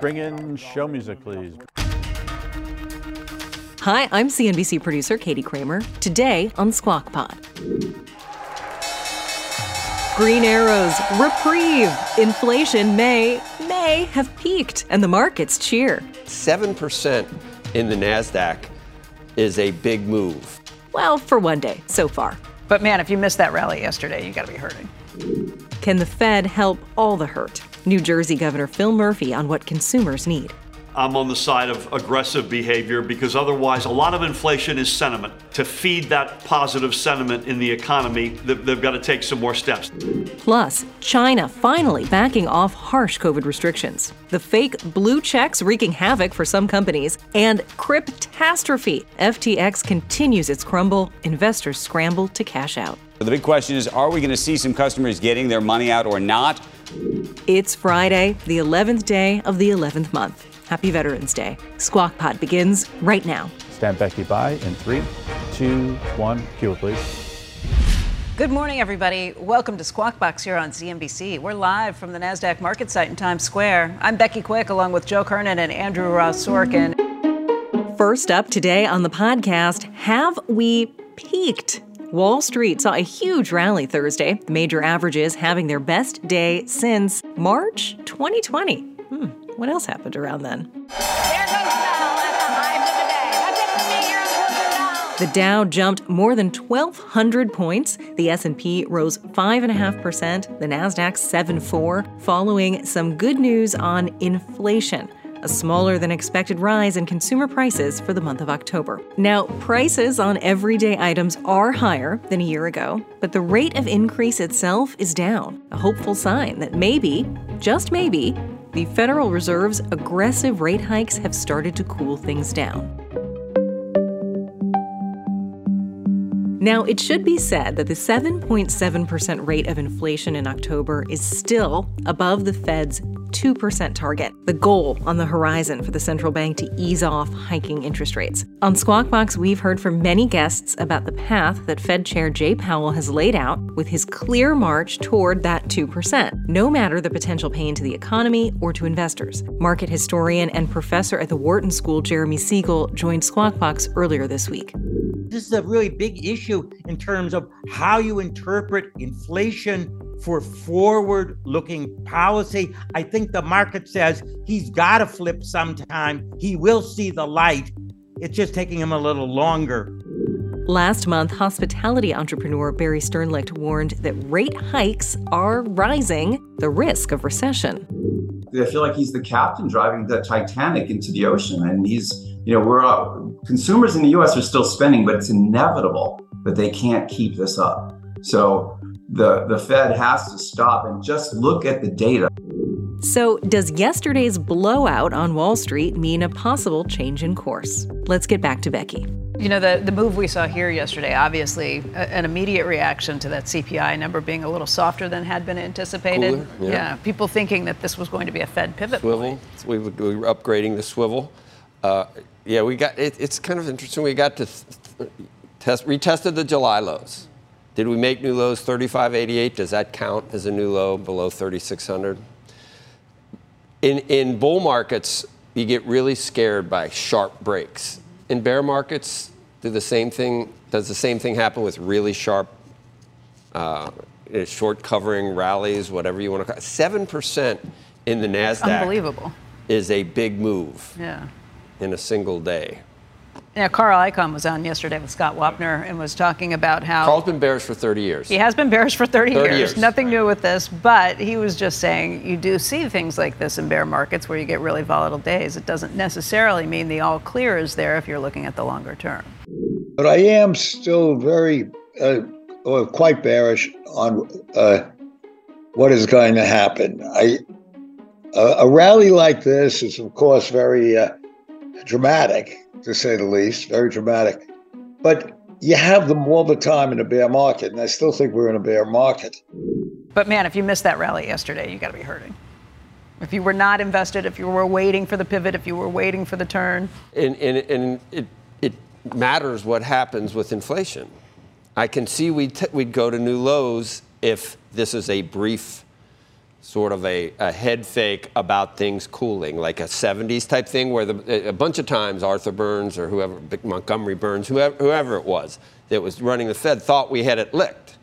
Bring in show music, please. Hi, I'm CNBC producer Katie Kramer. Today on Squawk Pod. Green arrows, reprieve. Inflation may, may have peaked, and the markets cheer. 7% in the NASDAQ is a big move. Well, for one day so far. But man, if you missed that rally yesterday, you got to be hurting. Can the Fed help all the hurt? New Jersey Governor Phil Murphy on what consumers need. I'm on the side of aggressive behavior because otherwise, a lot of inflation is sentiment. To feed that positive sentiment in the economy, they've got to take some more steps. Plus, China finally backing off harsh COVID restrictions, the fake blue checks wreaking havoc for some companies, and cryptastrophe. FTX continues its crumble, investors scramble to cash out. The big question is are we going to see some customers getting their money out or not? It's Friday, the 11th day of the 11th month. Happy Veterans Day. Squawk Pod begins right now. Stand Becky by in three, two, one. Cue please. Good morning, everybody. Welcome to Squawk Box here on CNBC. We're live from the NASDAQ market site in Times Square. I'm Becky Quick along with Joe Kernan and Andrew Ross Sorkin. First up today on the podcast, have we peaked? Wall Street saw a huge rally Thursday, the major averages having their best day since March 2020. Hmm, what else happened around then? The Dow jumped more than 1,200 points. The S&P rose 5.5%. The Nasdaq 7.4, following some good news on inflation a smaller than expected rise in consumer prices for the month of October. Now, prices on everyday items are higher than a year ago, but the rate of increase itself is down, a hopeful sign that maybe, just maybe, the Federal Reserve's aggressive rate hikes have started to cool things down. Now, it should be said that the 7.7% rate of inflation in October is still above the Fed's 2% target, the goal on the horizon for the central bank to ease off hiking interest rates. On Squawk Box, we've heard from many guests about the path that Fed Chair Jay Powell has laid out with his clear march toward that 2%, no matter the potential pain to the economy or to investors. Market historian and professor at the Wharton School, Jeremy Siegel, joined Squawk Box earlier this week. This is a really big issue in terms of how you interpret inflation for forward looking policy. I think the market says he's got to flip sometime. He will see the light. It's just taking him a little longer. Last month, hospitality entrepreneur Barry Sternlicht warned that rate hikes are rising the risk of recession. I feel like he's the captain driving the Titanic into the ocean. And he's, you know, we're uh, consumers in the US are still spending, but it's inevitable that they can't keep this up. So the, the Fed has to stop and just look at the data. So, does yesterday's blowout on Wall Street mean a possible change in course? Let's get back to Becky. You know, the, the move we saw here yesterday, obviously, a, an immediate reaction to that CPI number being a little softer than had been anticipated. Cooler, yeah. yeah. people thinking that this was going to be a Fed pivot. Swivel. We, were, we were upgrading the swivel. Uh, yeah, we got it, it's kind of interesting. We got to th- test, retested the July lows. Did we make new lows 3588? Does that count as a new low below 3600? In, in bull markets, you get really scared by sharp breaks. In bear markets, do the same thing, does the same thing happen with really sharp, uh, short covering rallies, whatever you want to call it? 7% in the NASDAQ Unbelievable. is a big move Yeah. in a single day. Yeah, Carl Icahn was on yesterday with Scott Wapner and was talking about how Carl's been bearish for 30 years. he has been bearish for 30, 30 years. years. Nothing new with this, but he was just saying you do see things like this in bear markets where you get really volatile days. It doesn't necessarily mean the all clear is there if you're looking at the longer term. But I am still very, uh, well, quite bearish on uh, what is going to happen. I, Uh, a rally like this is, of course, very uh, dramatic, to say the least, very dramatic. But you have them all the time in a bear market, and I still think we're in a bear market. But man, if you missed that rally yesterday, you got to be hurting. If you were not invested, if you were waiting for the pivot, if you were waiting for the turn. And, and, and it, it matters what happens with inflation. I can see we'd, t- we'd go to new lows if this is a brief sort of a, a, head fake about things cooling, like a 70s type thing, where the, a bunch of times Arthur Burns or whoever, Montgomery Burns, whoever, whoever it was that was running the Fed, thought we had it licked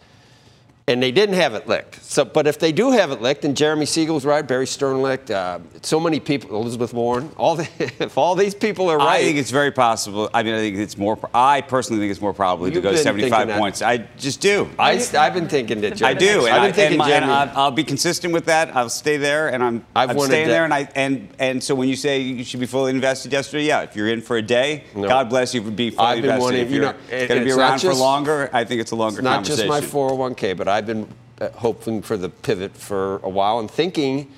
and they didn't have it licked. So, but if they do have it licked, and Jeremy Siegel's right, Barry Stern licked, uh, so many people, Elizabeth Warren, all the, if all these people are right, I think it's very possible. I mean, I think it's more. I personally think it's more probably to go 75 points. I just do. I, have been thinking that. I do. I've been thinking. And, my, and I'll be consistent with that. I'll stay there, and I'm. I've I'm staying there, and I and and so when you say you should be fully invested yesterday, yeah, if you're in for a day, no. God bless you for being fully I've been invested. Wanting, if you're you know, going to be around just, for longer, I think it's a longer it's not just my 401k, but I've been uh, hoping for the pivot for a while and thinking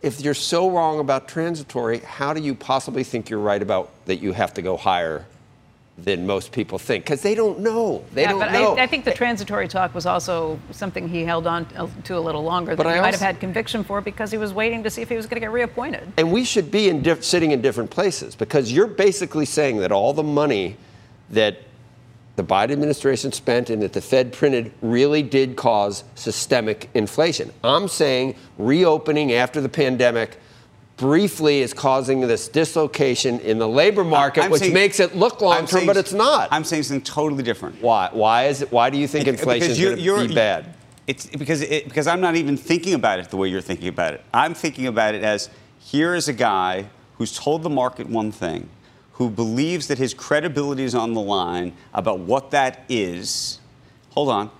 if you're so wrong about transitory, how do you possibly think you're right about that you have to go higher than most people think? Because they don't know. They yeah, don't but know. I, I, think the transitory talk was also something he held on to a little longer than he might have had conviction for because he was waiting to see if he was going to get reappointed. And we should be in diff- sitting in different places because you're basically saying that all the money that the Biden administration spent and that the Fed printed really did cause systemic inflation. I'm saying reopening after the pandemic briefly is causing this dislocation in the labor market, I'm which saying, makes it look long term, but it's not. I'm saying something totally different. Why? Why is it? Why do you think inflation is going to be bad? It's because it, because I'm not even thinking about it the way you're thinking about it. I'm thinking about it as here is a guy who's told the market one thing who believes that his credibility is on the line about what that is. Hold on.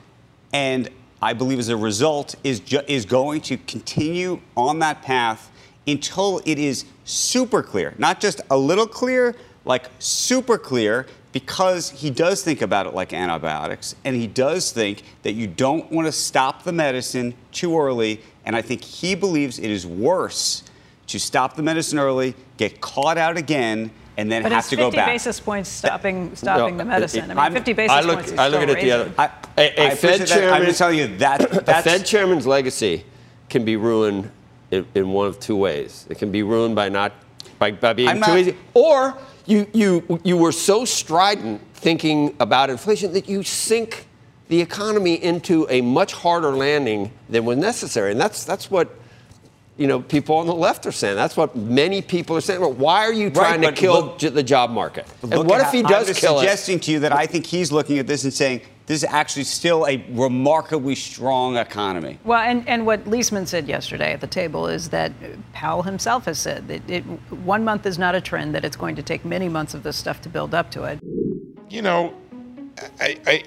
And I believe as a result is, ju- is going to continue on that path until it is super clear, not just a little clear, like super clear, because he does think about it like antibiotics, and he does think that you don't want to stop the medicine too early. And I think he believes it is worse to stop the medicine early, get caught out again, and then but have to go back. 50 basis points stopping stopping no, the medicine. It, I mean, 50 basis I look, points. I look at it the other. I, a, a Fed chairman. That. I'm just telling you that a Fed chairman's legacy can be ruined in, in, one of two ways. It can be ruined by not by, by being I'm too not, easy, or you you you were so strident thinking about inflation that you sink the economy into a much harder landing than was necessary, and that's that's what you know, people on the left are saying. That's what many people are saying. Well, why are you trying right, to kill look, the job market? And what if he does I'm kill suggesting to you that I think he's looking at this and saying this is actually still a remarkably strong economy. Well, and, and what Liesman said yesterday at the table is that Powell himself has said that it, one month is not a trend, that it's going to take many months of this stuff to build up to it. You know, I, I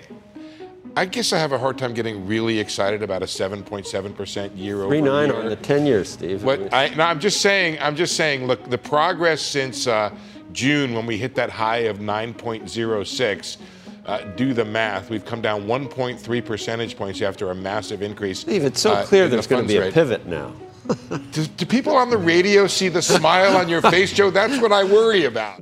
I guess I have a hard time getting really excited about a 7.7% year over year. nine on the 10 years, Steve. But I, no, I'm just saying. I'm just saying. Look, the progress since uh, June when we hit that high of 9.06. Uh, do the math. We've come down 1.3 percentage points after a massive increase. Steve, it's so uh, clear there's the going to be a pivot now. do, do people on the radio see the smile on your face, Joe? That's what I worry about.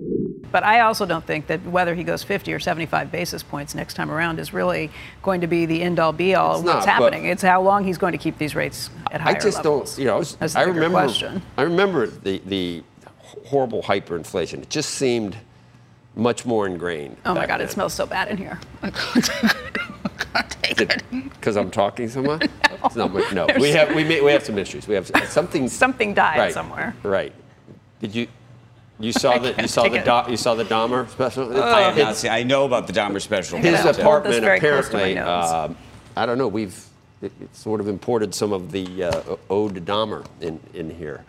But I also don't think that whether he goes 50 or 75 basis points next time around is really going to be the end all be all of what's not, happening. It's how long he's going to keep these rates at higher I just levels. don't, you know, I remember, question. I remember the, the horrible hyperinflation. It just seemed much more ingrained. Oh my God, then. it smells so bad in here. Oh oh I can't take it. Because I'm talking so much? no, not, no. we have we, may, we have some issues. We have something. Something died right, somewhere. Right. Did you? You saw the you saw the Do, you saw the Dahmer special. Oh. I have not seen. I know about the Dahmer special. His apartment apparently. Uh, I don't know. We've it, it, sort of imported some of the uh, ode to Dahmer in in here.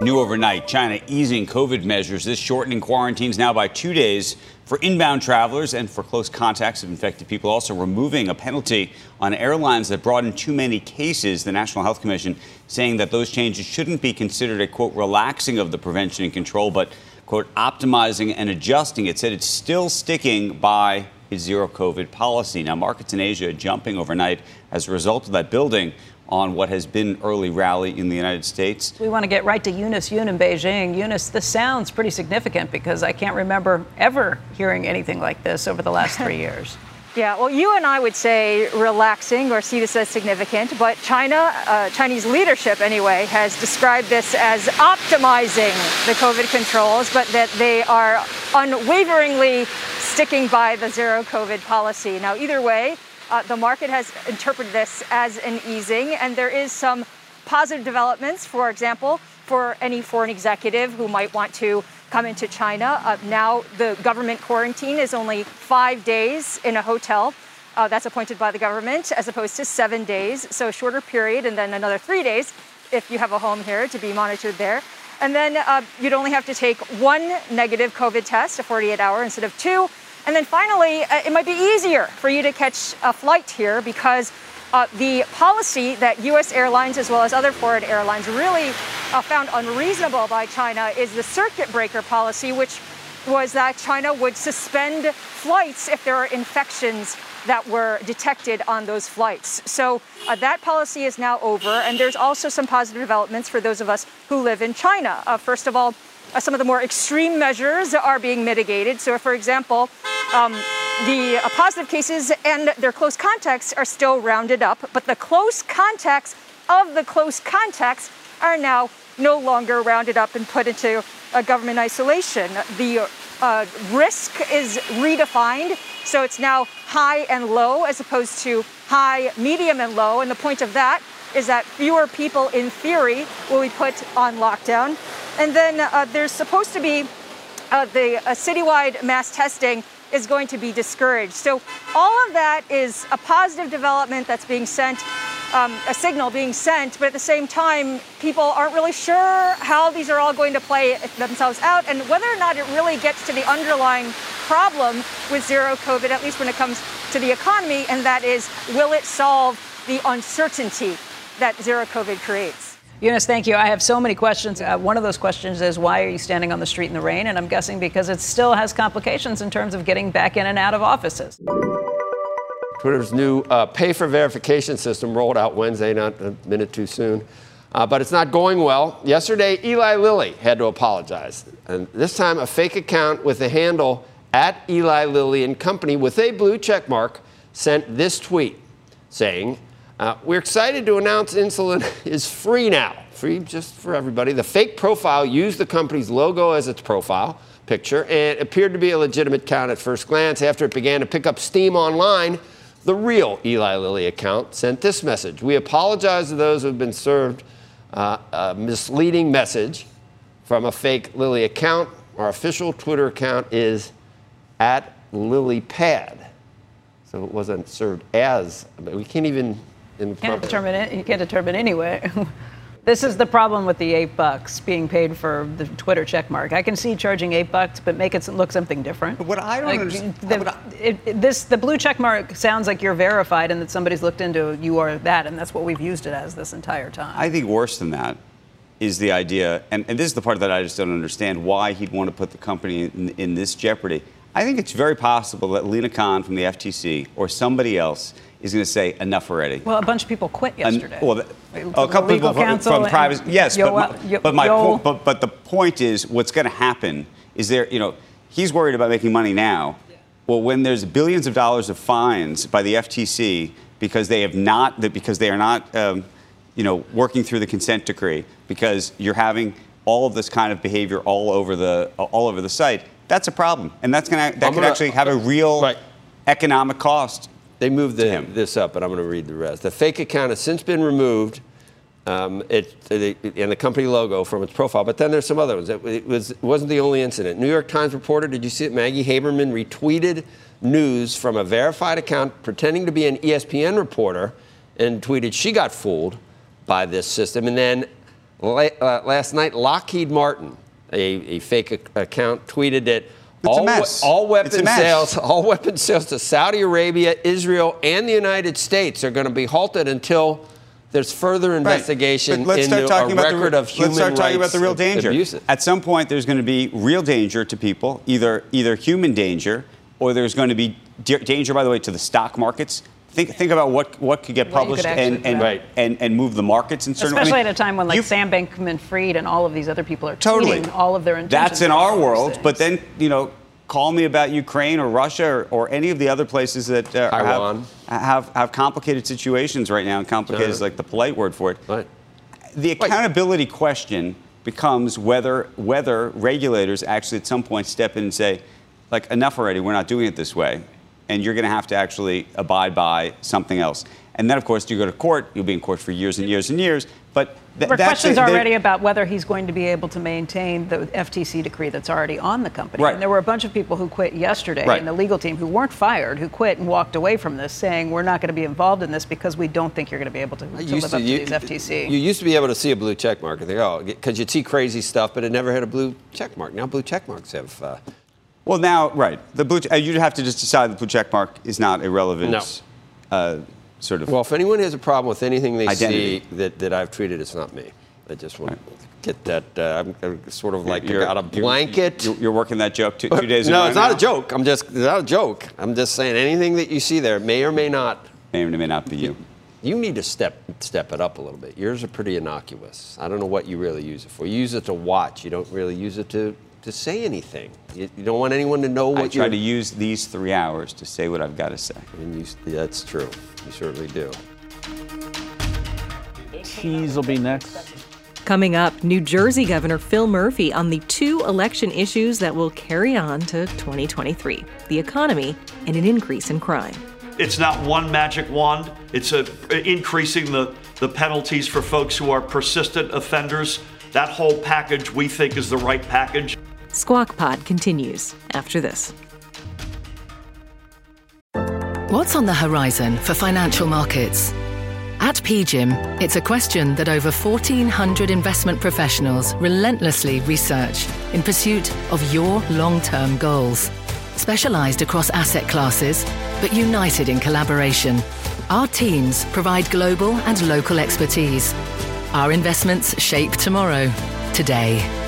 New overnight, China easing COVID measures, this shortening quarantines now by two days for inbound travelers and for close contacts of infected people, also removing a penalty on airlines that brought in too many cases. The National Health Commission saying that those changes shouldn't be considered a quote relaxing of the prevention and control, but quote optimizing and adjusting. It said it's still sticking by its zero COVID policy. Now, markets in Asia jumping overnight as a result of that building on what has been early rally in the United States. We want to get right to Eunice Yoon in Beijing. Eunice, this sounds pretty significant because I can't remember ever hearing anything like this over the last three years. Yeah, well, you and I would say relaxing or see this as significant, but China, uh, Chinese leadership anyway, has described this as optimizing the COVID controls, but that they are unwaveringly sticking by the zero COVID policy. Now, either way, uh, the market has interpreted this as an easing, and there is some positive developments. For example, for any foreign executive who might want to come into China. Uh, now the government quarantine is only five days in a hotel. Uh, that's appointed by the government as opposed to seven days, so a shorter period, and then another three days if you have a home here to be monitored there. And then uh, you'd only have to take one negative COVID test, a 48 hour instead of two. And then finally, uh, it might be easier for you to catch a flight here because uh, the policy that U.S. airlines as well as other foreign airlines really uh, found unreasonable by China is the circuit breaker policy, which was that China would suspend flights if there are infections that were detected on those flights. So uh, that policy is now over, and there's also some positive developments for those of us who live in China. Uh, first of all, some of the more extreme measures are being mitigated. So, for example, um, the uh, positive cases and their close contacts are still rounded up, but the close contacts of the close contacts are now no longer rounded up and put into government isolation. The uh, risk is redefined, so it's now high and low as opposed to high, medium, and low. And the point of that is that fewer people, in theory, will be put on lockdown. And then uh, there's supposed to be uh, the citywide mass testing is going to be discouraged. So all of that is a positive development that's being sent, um, a signal being sent, but at the same time, people aren't really sure how these are all going to play themselves out and whether or not it really gets to the underlying problem with zero COVID, at least when it comes to the economy, and that is, will it solve the uncertainty that zero COVID creates? Eunice, thank you. I have so many questions. Uh, one of those questions is why are you standing on the street in the rain? And I'm guessing because it still has complications in terms of getting back in and out of offices. Twitter's new uh, pay for verification system rolled out Wednesday, not a minute too soon. Uh, but it's not going well. Yesterday, Eli Lilly had to apologize. And this time, a fake account with the handle at Eli Lilly and Company with a blue check mark sent this tweet saying, uh, we're excited to announce insulin is free now, free just for everybody. The fake profile used the company's logo as its profile picture and appeared to be a legitimate account at first glance. After it began to pick up steam online, the real Eli Lilly account sent this message. We apologize to those who have been served uh, a misleading message from a fake Lilly account. Our official Twitter account is at LillyPad. So it wasn't served as, we can't even in can't determine it. You can't determine anyway. this is the problem with the eight bucks being paid for the Twitter checkmark. I can see charging eight bucks, but make it look something different. But what I don't like, understand, the, it, it, this the blue checkmark sounds like you're verified and that somebody's looked into you are that, and that's what we've used it as this entire time. I think worse than that is the idea, and, and this is the part that I just don't understand why he'd want to put the company in, in this jeopardy. I think it's very possible that Lina Khan from the FTC or somebody else is going to say enough already. Well, a bunch of people quit yesterday. well, the, a couple people from, from private. Yes, yo, but, my, yo, but my po- but, but the point is, what's going to happen is there. You know, he's worried about making money now. Well, when there's billions of dollars of fines by the FTC because they have not that because they are not, um, you know, working through the consent decree because you're having all of this kind of behavior all over the all over the site. That's a problem, and that's going to that could actually have a real right. economic cost they moved the, this up, but I'm going to read the rest. The fake account has since been removed, um, it, and the company logo from its profile. But then there's some other ones. It, it, was, it wasn't the only incident. New York Times reporter, did you see it? Maggie Haberman retweeted news from a verified account pretending to be an ESPN reporter and tweeted she got fooled by this system. And then uh, last night, Lockheed Martin, a, a fake account, tweeted that it's all, a mess. all weapon sales, all weapon sales to Saudi Arabia, Israel, and the United States are going to be halted until there's further investigation right. into start talking a about record the, of human Let's start talking about the real danger. Abuses. At some point, there's going to be real danger to people, either either human danger or there's going to be danger, by the way, to the stock markets Think, think about what, what could get What published could and, and, put out. and, and move the markets in certain ways. Especially I mean, at a time when like Sam Bankman-Fried and all of these other people are Totally. tweeting all of their intentions. That's in our world, things. but then, you know, call me about Ukraine or Russia or, or any of the other places that uh, Taiwan. have, have have complicated situations right now, and complicated is like the polite word for it. Right. The accountability question becomes whether whether regulators actually at some point step in and say, like, enough already, we're not doing it this way, and you're going to have to actually abide by something else. And then, of course, you go to court. You'll be in court for years and years and years. But th- There were that's questions a- already about whether he's going to be able to maintain the FTC decree that's already on the company. Right. And there were a bunch of people who quit yesterday Right. in the legal team who weren't fired, who quit and walked away from this, saying we're not going to be involved in this because we don't think you're going to be able to, to live used up to- to these FTC. You used to be able to see a blue check mark and think, oh, because you'd see crazy stuff, but it never had a blue check mark. Now blue check marks have. Uh, Well, now, right. The blue, uh, you'd have to just decide the blue check mark is not irrelevant. No. Uh, sort of. well, if anyone has a problem with anything they Identity. see that, that I've tweeted, it's not me. I just want to get that. Uh, I'm, I'm sort of like You're- got a blanket. You're, you're working that joke two, two days no, it's not now? a joke. I'm just it's not a joke. I'm just saying anything that you see there may or may not. May or may not be you. You need to step step it up a little bit. Yours are pretty innocuous. I don't know what you really use it for. You use it to watch. You don't really use it to to say anything. You, you don't want anyone to know what you. I you. try to use these three hours to say what I've got to say. And you, that's true. You certainly do. Cheese will be next. Coming up, New Jersey Governor Phil Murphy on the two election issues that will carry on to 2023 the economy and an increase in crime. It's not one magic wand. It's a, increasing the, the penalties for folks who are persistent offenders. That whole package we think is the right package. Squawk Pod continues after this. What's on the horizon for financial markets? At PGIM, it's a question that over 1,400 investment professionals relentlessly research in pursuit of your long term goals. Specialized across asset classes, but united in collaboration, our teams provide global and local expertise. Our investments shape tomorrow, today.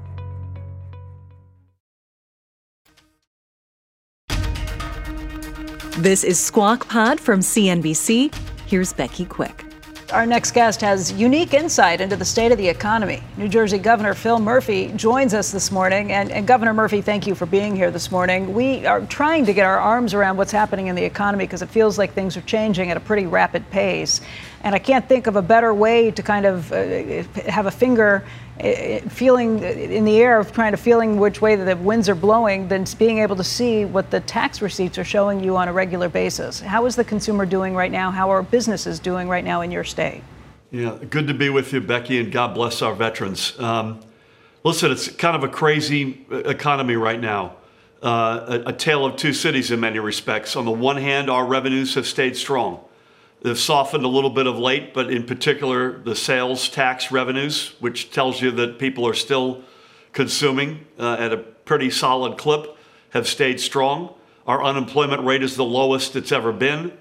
This is Squawk Pod from CNBC. Here's Becky Quick. Our next guest has unique insight into the state of the economy. New Jersey Governor Phil Murphy joins us this morning. And, and, Governor Murphy, thank you for being here this morning. We are trying to get our arms around what's happening in the economy because it feels like things are changing at a pretty rapid pace. And I can't think of a better way to kind of uh, have a finger uh, feeling in the air of trying to feeling which way the winds are blowing than being able to see what the tax receipts are showing you on a regular basis. How is the consumer doing right now? How are businesses doing right now in your state? Yeah, good to be with you, Becky, and God bless our veterans. Um, listen, it's kind of a crazy economy right now. Uh, a, a tale of two cities in many respects. On the one hand, our revenues have stayed strong. They've softened a little bit of late, but in particular, the sales tax revenues, which tells you that people are still consuming uh, at a pretty solid clip, have stayed strong. Our unemployment rate is the lowest it's ever been.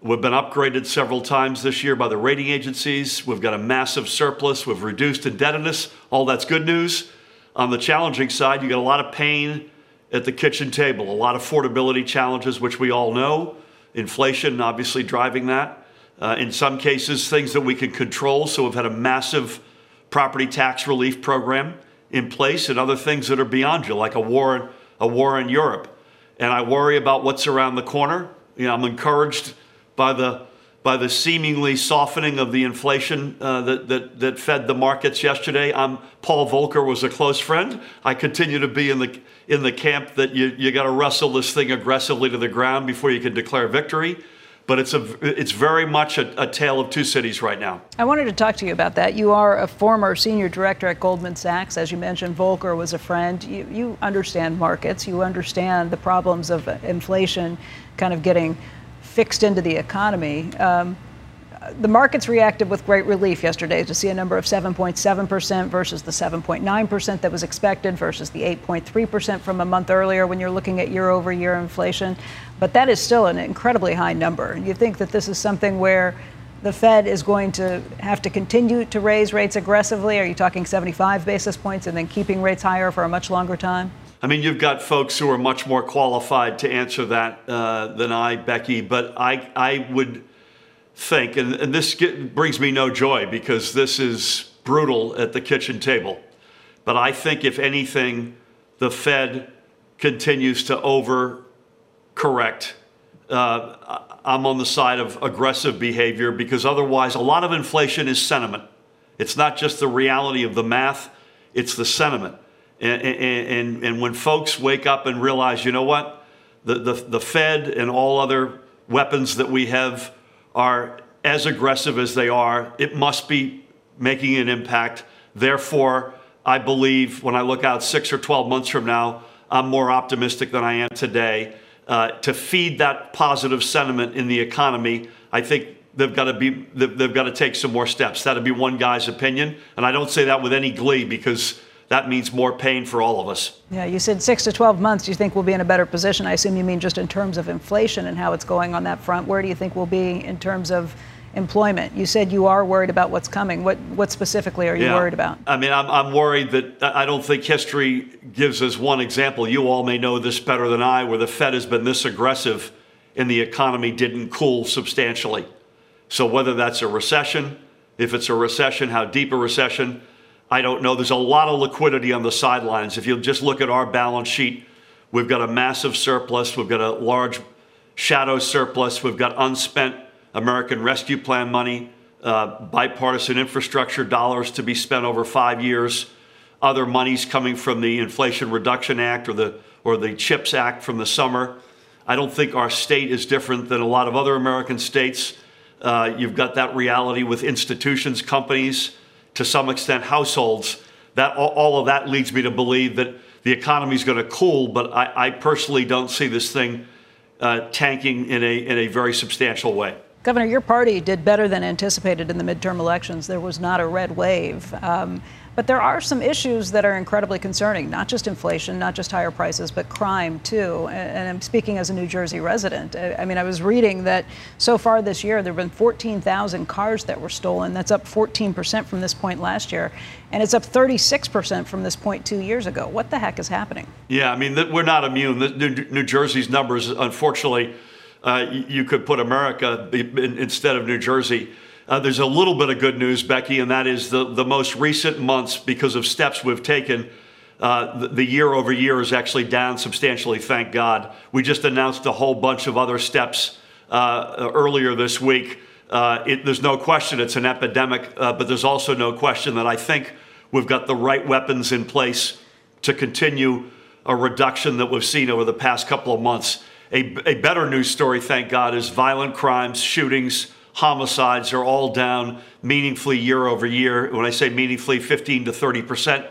We've been upgraded several times this year by the rating agencies. We've got a massive surplus. We've reduced indebtedness. All that's good news. On the challenging side, you got a lot of pain at the kitchen table, a lot of affordability challenges, which we all know. Inflation, obviously, driving that. Uh, in some cases, things that we can control. So we've had a massive property tax relief program in place, and other things that are beyond you, like a war, a war in Europe. And I worry about what's around the corner. You know, I'm encouraged by the by the seemingly softening of the inflation uh, that, that that fed the markets yesterday. I'm Paul Volcker was a close friend. I continue to be in the in the camp that you you got to wrestle this thing aggressively to the ground before you can declare victory. But it's a it's very much a, a, tale of two cities right now. I wanted to talk to you about that. You are a former senior director at Goldman Sachs, as you mentioned. Volcker was a friend. You, you understand markets. You understand the problems of inflation, kind of getting fixed into the economy. Um, the markets reacted with great relief yesterday to see a number of 7.7% versus the 7.9% that was expected versus the 8.3% from a month earlier when you're looking at year over year inflation. But that is still an incredibly high number. You think that this is something where the Fed is going to have to continue to raise rates aggressively? Are you talking 75 basis points and then keeping rates higher for a much longer time? I mean, you've got folks who are much more qualified to answer that uh, than I, Becky, but I, I would think, and, and this get, brings me no joy because this is brutal at the kitchen table. But I think, if anything, the Fed continues to overcorrect. Uh, I'm on the side of aggressive behavior because otherwise, a lot of inflation is sentiment. It's not just the reality of the math, it's the sentiment. And, and, and, and when folks wake up and realize, you know what, the, the, the Fed and all other weapons that we have are as aggressive as they are, it must be making an impact. Therefore, I believe when I look out six or 12 months from now, I'm more optimistic than I am today. Uh, to feed that positive sentiment in the economy, I think they've got to be they've got to take some more steps. That'd be one guy's opinion, and I don't say that with any glee because that means more pain for all of us. Yeah, you said six to 12 months, you think we'll be in a better position. I assume you mean just in terms of inflation and how it's going on that front. Where do you think we'll be in terms of employment? You said you are worried about what's coming. What, what specifically are you yeah. worried about? I mean, I'm, I'm worried that I don't think history gives us one example. You all may know this better than I, where the Fed has been this aggressive and the economy didn't cool substantially. So, whether that's a recession, if it's a recession, how deep a recession, I don't know. There's a lot of liquidity on the sidelines. If you just look at our balance sheet, we've got a massive surplus, we've got a large shadow surplus, we've got unspent American Rescue Plan money, uh, bipartisan infrastructure dollars to be spent over five years, other monies coming from the Inflation Reduction Act or the or the CHIPS Act from the summer. I don't think our state is different than a lot of other American states. Uh, you've got that reality with institutions, companies, to some extent households. That all of that leads me to believe that the economy is going to cool, but I, I, personally don't see this thing uh, tanking in a in a very substantial way. Governor, your party did better than anticipated in the midterm elections. There was not a red wave. Um, but there are some issues that are incredibly concerning, not just inflation, not just higher prices, but crime too. And I'm speaking as a New Jersey resident. I mean, I was reading that so far this year, there have been 14,000 cars that were stolen. That's up 14% from this point last year. And it's up 36% from this point two years ago. What the heck is happening? Yeah, I mean, we're not immune. New Jersey's numbers, unfortunately, uh, you could put America instead of New Jersey. Uh, there's a little bit of good news, Becky, and that is the, the most recent months, because of steps we've taken, uh, the, the, year over year is actually down substantially, thank God. We just announced a whole bunch of other steps uh, earlier this week. Uh, it, there's no question it's an epidemic, uh, but there's also no question that I think we've got the right weapons in place to continue a reduction that we've seen over the past couple of months. A, a better news story, thank God, is violent crimes, shootings, homicides are all down meaningfully year over year. When I say meaningfully, 15 to 30 percent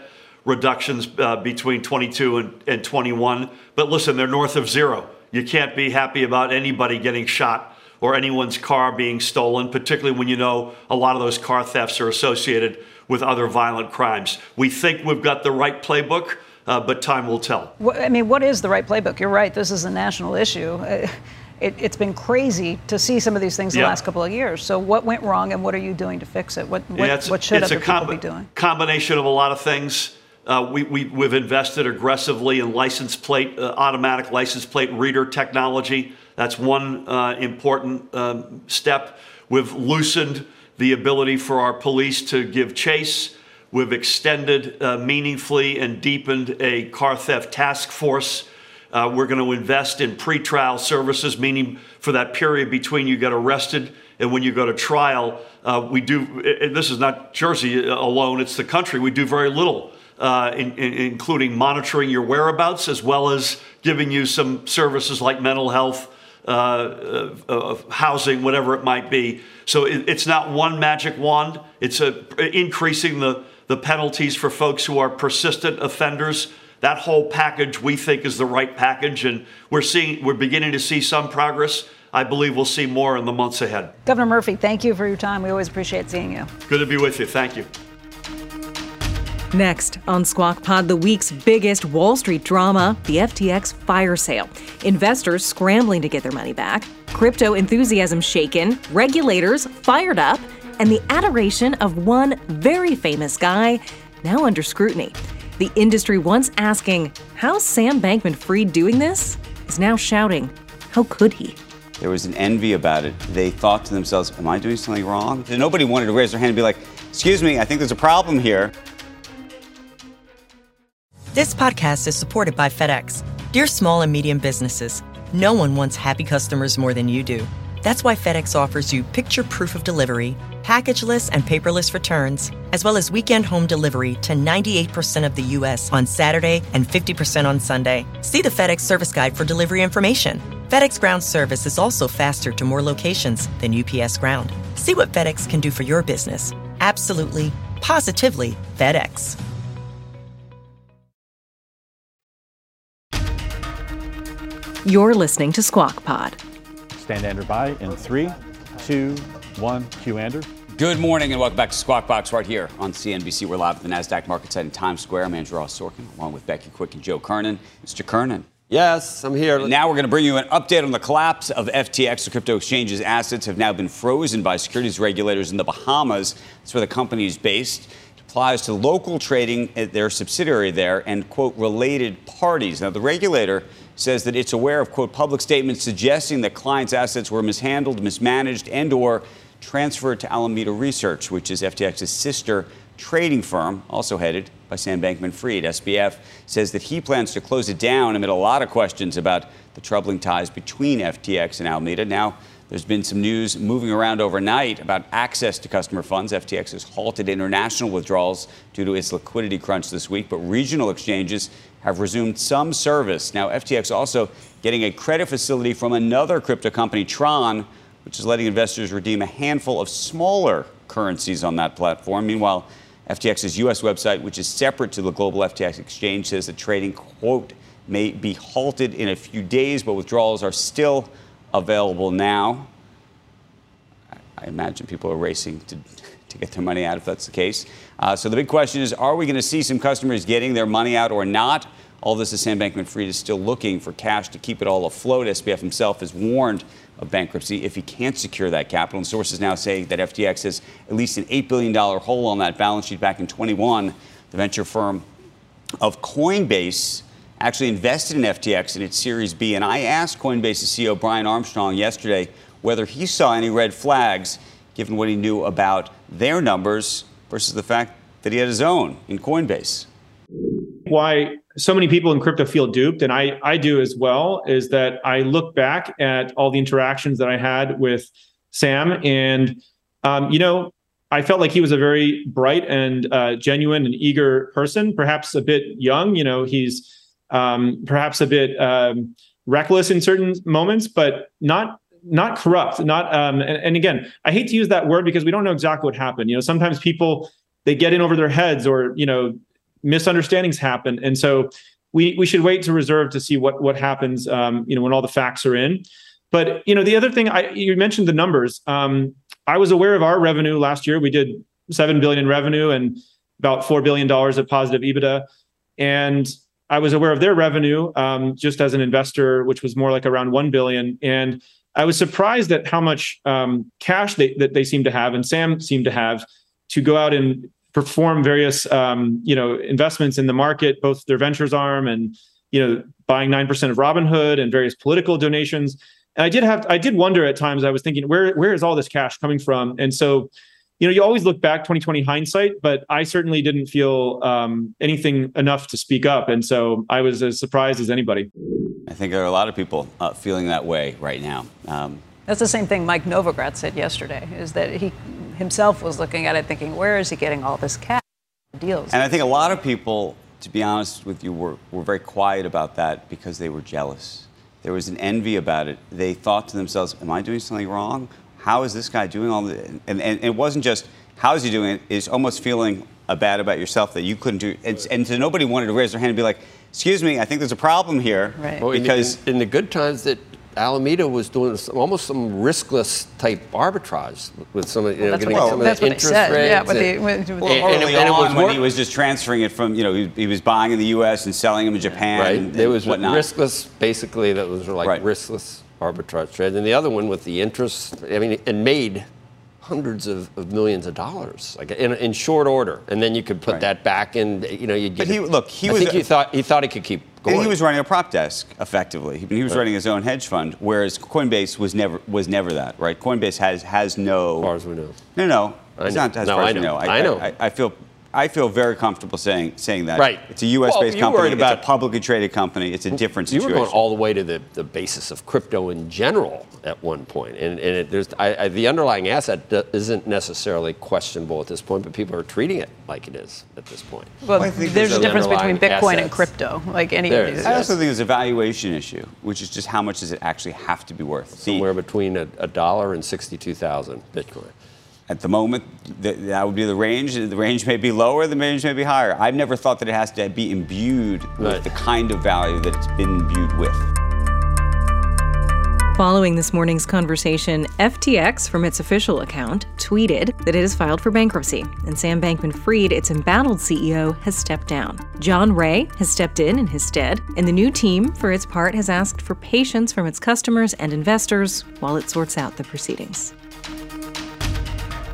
reductions uh, between 22 and, and 21. But listen, they're north of zero. You can't be happy about anybody getting shot or anyone's car being stolen, particularly when you know a lot of those car thefts are associated with other violent crimes. We think we've got the right playbook. Uh, but time will tell. I mean, what is the right playbook? You're right. This is a national issue. Uh, it, has been crazy to see some of these things the last couple of years. So, what went wrong, and what are you doing to fix it? What what, yeah, what should other people be doing? Combination of a lot of things. Uh, we, we, we've invested aggressively in license plate, uh, automatic license plate reader technology. That's one uh, important um, step. We've loosened the ability for our police to give chase. We've extended uh, meaningfully and deepened a car theft task force uh, we're going to invest in pretrial services, meaning for that period between you get arrested and when you go to trial. Uh, we do, this is not Jersey alone, it's the country. We do very little, uh, in, in, including monitoring your whereabouts as well as giving you some services like mental health. uh, uh, housing, whatever it might be. So it, it's not one magic wand. It's a, increasing the, the penalties for folks who are persistent offenders. That whole package we think is the right package, and we're seeing we're beginning to see some progress. I believe we'll see more in the months ahead. Governor Murphy, thank you for your time. We always appreciate seeing you. Good to be with you. Thank you. Next on Squawk Pod, the week's biggest Wall Street drama the FTX fire sale. Investors scrambling to get their money back, crypto enthusiasm shaken, regulators fired up, and the adoration of one very famous guy now under scrutiny. The industry once asking, How's Sam Bankman Fried doing this? is now shouting, How could he? There was an envy about it. They thought to themselves, Am I doing something wrong? And nobody wanted to raise their hand and be like, Excuse me, I think there's a problem here. This podcast is supported by FedEx. Dear small and medium businesses, no one wants happy customers more than you do. That's why FedEx offers you picture proof of delivery, packageless and paperless returns, as well as weekend home delivery to 98% of the U.S. on Saturday and 50% on Sunday. See the FedEx service guide for delivery information. FedEx Ground service is also faster to more locations than UPS Ground. See what FedEx can do for your business. Absolutely, positively FedEx. You're listening to Squawk Pod. Stand Andrew by in three, two, one. Cue Andrew. Good morning and welcome back to Squawk Box right here on CNBC. We're live at the NASDAQ market site in Times Square. I'm Andrew Ross Sorkin, along with Becky Quick and Joe Kernan. Mr. Kernan. Yes, I'm here. Now we're going to bring you an update on the collapse of FTX. The crypto exchange's assets have now been frozen by securities regulators in the Bahamas. That's where the company is based. It applies to local trading at their subsidiary there and, quote, related parties. Now, the regulator says that it's aware of, quote, public statements suggesting that clients' assets were mishandled, mismanaged, and or transferred to Alameda Research, which is FTX's sister trading firm, also headed by Sam Bankman Fried. SBF says that he plans to close it down amid a lot of questions about the troubling ties between FTX and Alameda. Now, there's been some news moving around overnight about access to customer funds. FTX has halted international withdrawals due to its liquidity crunch this week, but regional exchanges have resumed some service. Now, FTX also getting a credit facility from another crypto company, Tron, which is letting investors redeem a handful of smaller currencies on that platform. Meanwhile, FTX's U.S. website, which is separate to the global FTX exchange, says that trading, quote, may be halted in a few days, but withdrawals are still available now. I imagine people are racing to, to get their money out if that's the case. Uh, so the big question is are we going to see some customers getting their money out or not? All this is Sam Bankman Fried is still looking for cash to keep it all afloat. SBF himself has warned of bankruptcy if he can't secure that capital. And sources now say that FTX has at least an $8 billion hole on that balance sheet back in 21. The venture firm of Coinbase actually invested in FTX in its Series B. And I asked Coinbase's CEO Brian Armstrong yesterday whether he saw any red flags given what he knew about their numbers versus the fact that he had his own in Coinbase. Why so many people in crypto feel duped, and I, I do as well, is that I look back at all the interactions that I had with Sam, and um, you know, I felt like he was a very bright and uh, genuine and eager person, perhaps a bit young. You know, he's um, perhaps a bit um, reckless in certain moments, but not not corrupt. Not um, and, and again, I hate to use that word because we don't know exactly what happened. You know, sometimes people they get in over their heads, or you know, misunderstandings happen, and so we we should wait to reserve to see what what happens. Um, you know, when all the facts are in. But you know, the other thing I you mentioned the numbers. Um, I was aware of our revenue last year. We did seven billion in revenue and about four billion dollars of positive EBITDA, and I was aware of their revenue um, just as an investor, which was more like around one billion. And I was surprised at how much um, cash they, that they seem to have, and Sam seemed to have, to go out and perform various um, you know investments in the market, both their ventures arm and you know buying nine percent of Robinhood and various political donations. And I did have I did wonder at times. I was thinking, where where is all this cash coming from? And so you know, you always look back 2020 hindsight, but I certainly didn't feel um, anything enough to speak up. And so I was as surprised as anybody. I think there are a lot of people uh, feeling that way right now. Um, That's the same thing Mike Novogratz said yesterday, is that he himself was looking at it thinking, where is he getting all this cash deals? and I think a lot of people, to be honest with you, were, were very quiet about that because they were jealous. There was an envy about it. They thought to themselves, "Am I doing something wrong? How is this guy doing all the?" And, and, and it wasn't just how is he doing it. It's almost feeling uh, bad about yourself that you couldn't do. And, and so nobody wanted to raise their hand and be like, "Excuse me, I think there's a problem here." Right. Well, in the- because in, the good times that Alameda was doing some, almost some riskless type arbitrage with some of you know, That's what getting they- some of the interest said, rates. yeah, with and- the- with- with and- the- Well, and- early and it on, was when more- he was just transferring it from, you know, he, he was buying in the U.S. and selling them in Japan. right? And, There was whatnot. riskless, basically, that was like Right. riskless arbitrage trades. And the other one with the interest, I mean, it made hundreds of, of millions of dollars like in, in short order. And then you could put Right. that back in, you know, you'd get But he- it- look, he I was think a- he thought, he thought he could keep going. And he was running a prop desk effectively. He, he was Right. running his own hedge fund, whereas Coinbase was never was never that, right? Coinbase has has no. As far as we know. No, no, I it's know. not as No, far I as we know. know. I know. I, I feel. I feel very comfortable saying saying that. Right. It's a U.S. Well, based you company. worried about- it's a publicly traded company. It's a different You situation. were going all the way to the, the basis of crypto in general at one point, and, and it, there's I, I, the underlying asset do- isn't necessarily questionable at this point, but people are treating it like it is at this point. Well, I think there's a the difference between underlying Bitcoin and crypto, like any There of these. is. I also think it's a valuation issue, which is just how much does it actually have to be worth? Somewhere between a, a dollar and sixty-two thousand Bitcoin. At the moment, th- that would be the range. The range may be lower, the range may be higher. I've never thought that it has to be imbued with the kind of value that it's been imbued with. Following this morning's conversation, FTX, from its official account, tweeted that it has filed for bankruptcy, and Sam Bankman Fried, its embattled CEO, has stepped down. John Ray has stepped in in his stead, and the new team, for its part, has asked for patience from its customers and investors while it sorts out the proceedings.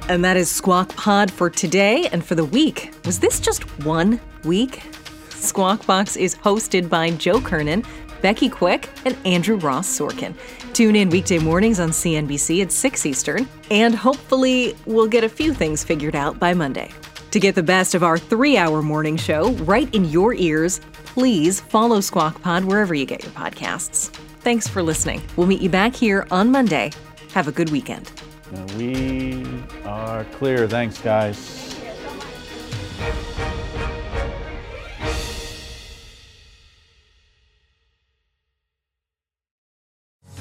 And that is Squawk Pod for today and for the week. Was this just one week? Squawk Box is hosted by Joe Kernen, Becky Quick, and Andrew Ross Sorkin. Tune in weekday mornings on CNBC at 6 Eastern, and hopefully, we'll get a few things figured out by Monday. To get the best of our three hour morning show right in your ears, please follow Squawk Pod wherever you get your podcasts. Thanks for listening. We'll meet you back here on Monday. Have a good weekend. Uh, we are clear. Thanks, guys.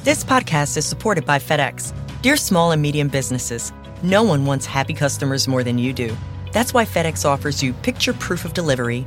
This podcast is supported by FedEx. Dear small and medium businesses, no one wants happy customers more than you do. That's why FedEx offers you picture proof of delivery,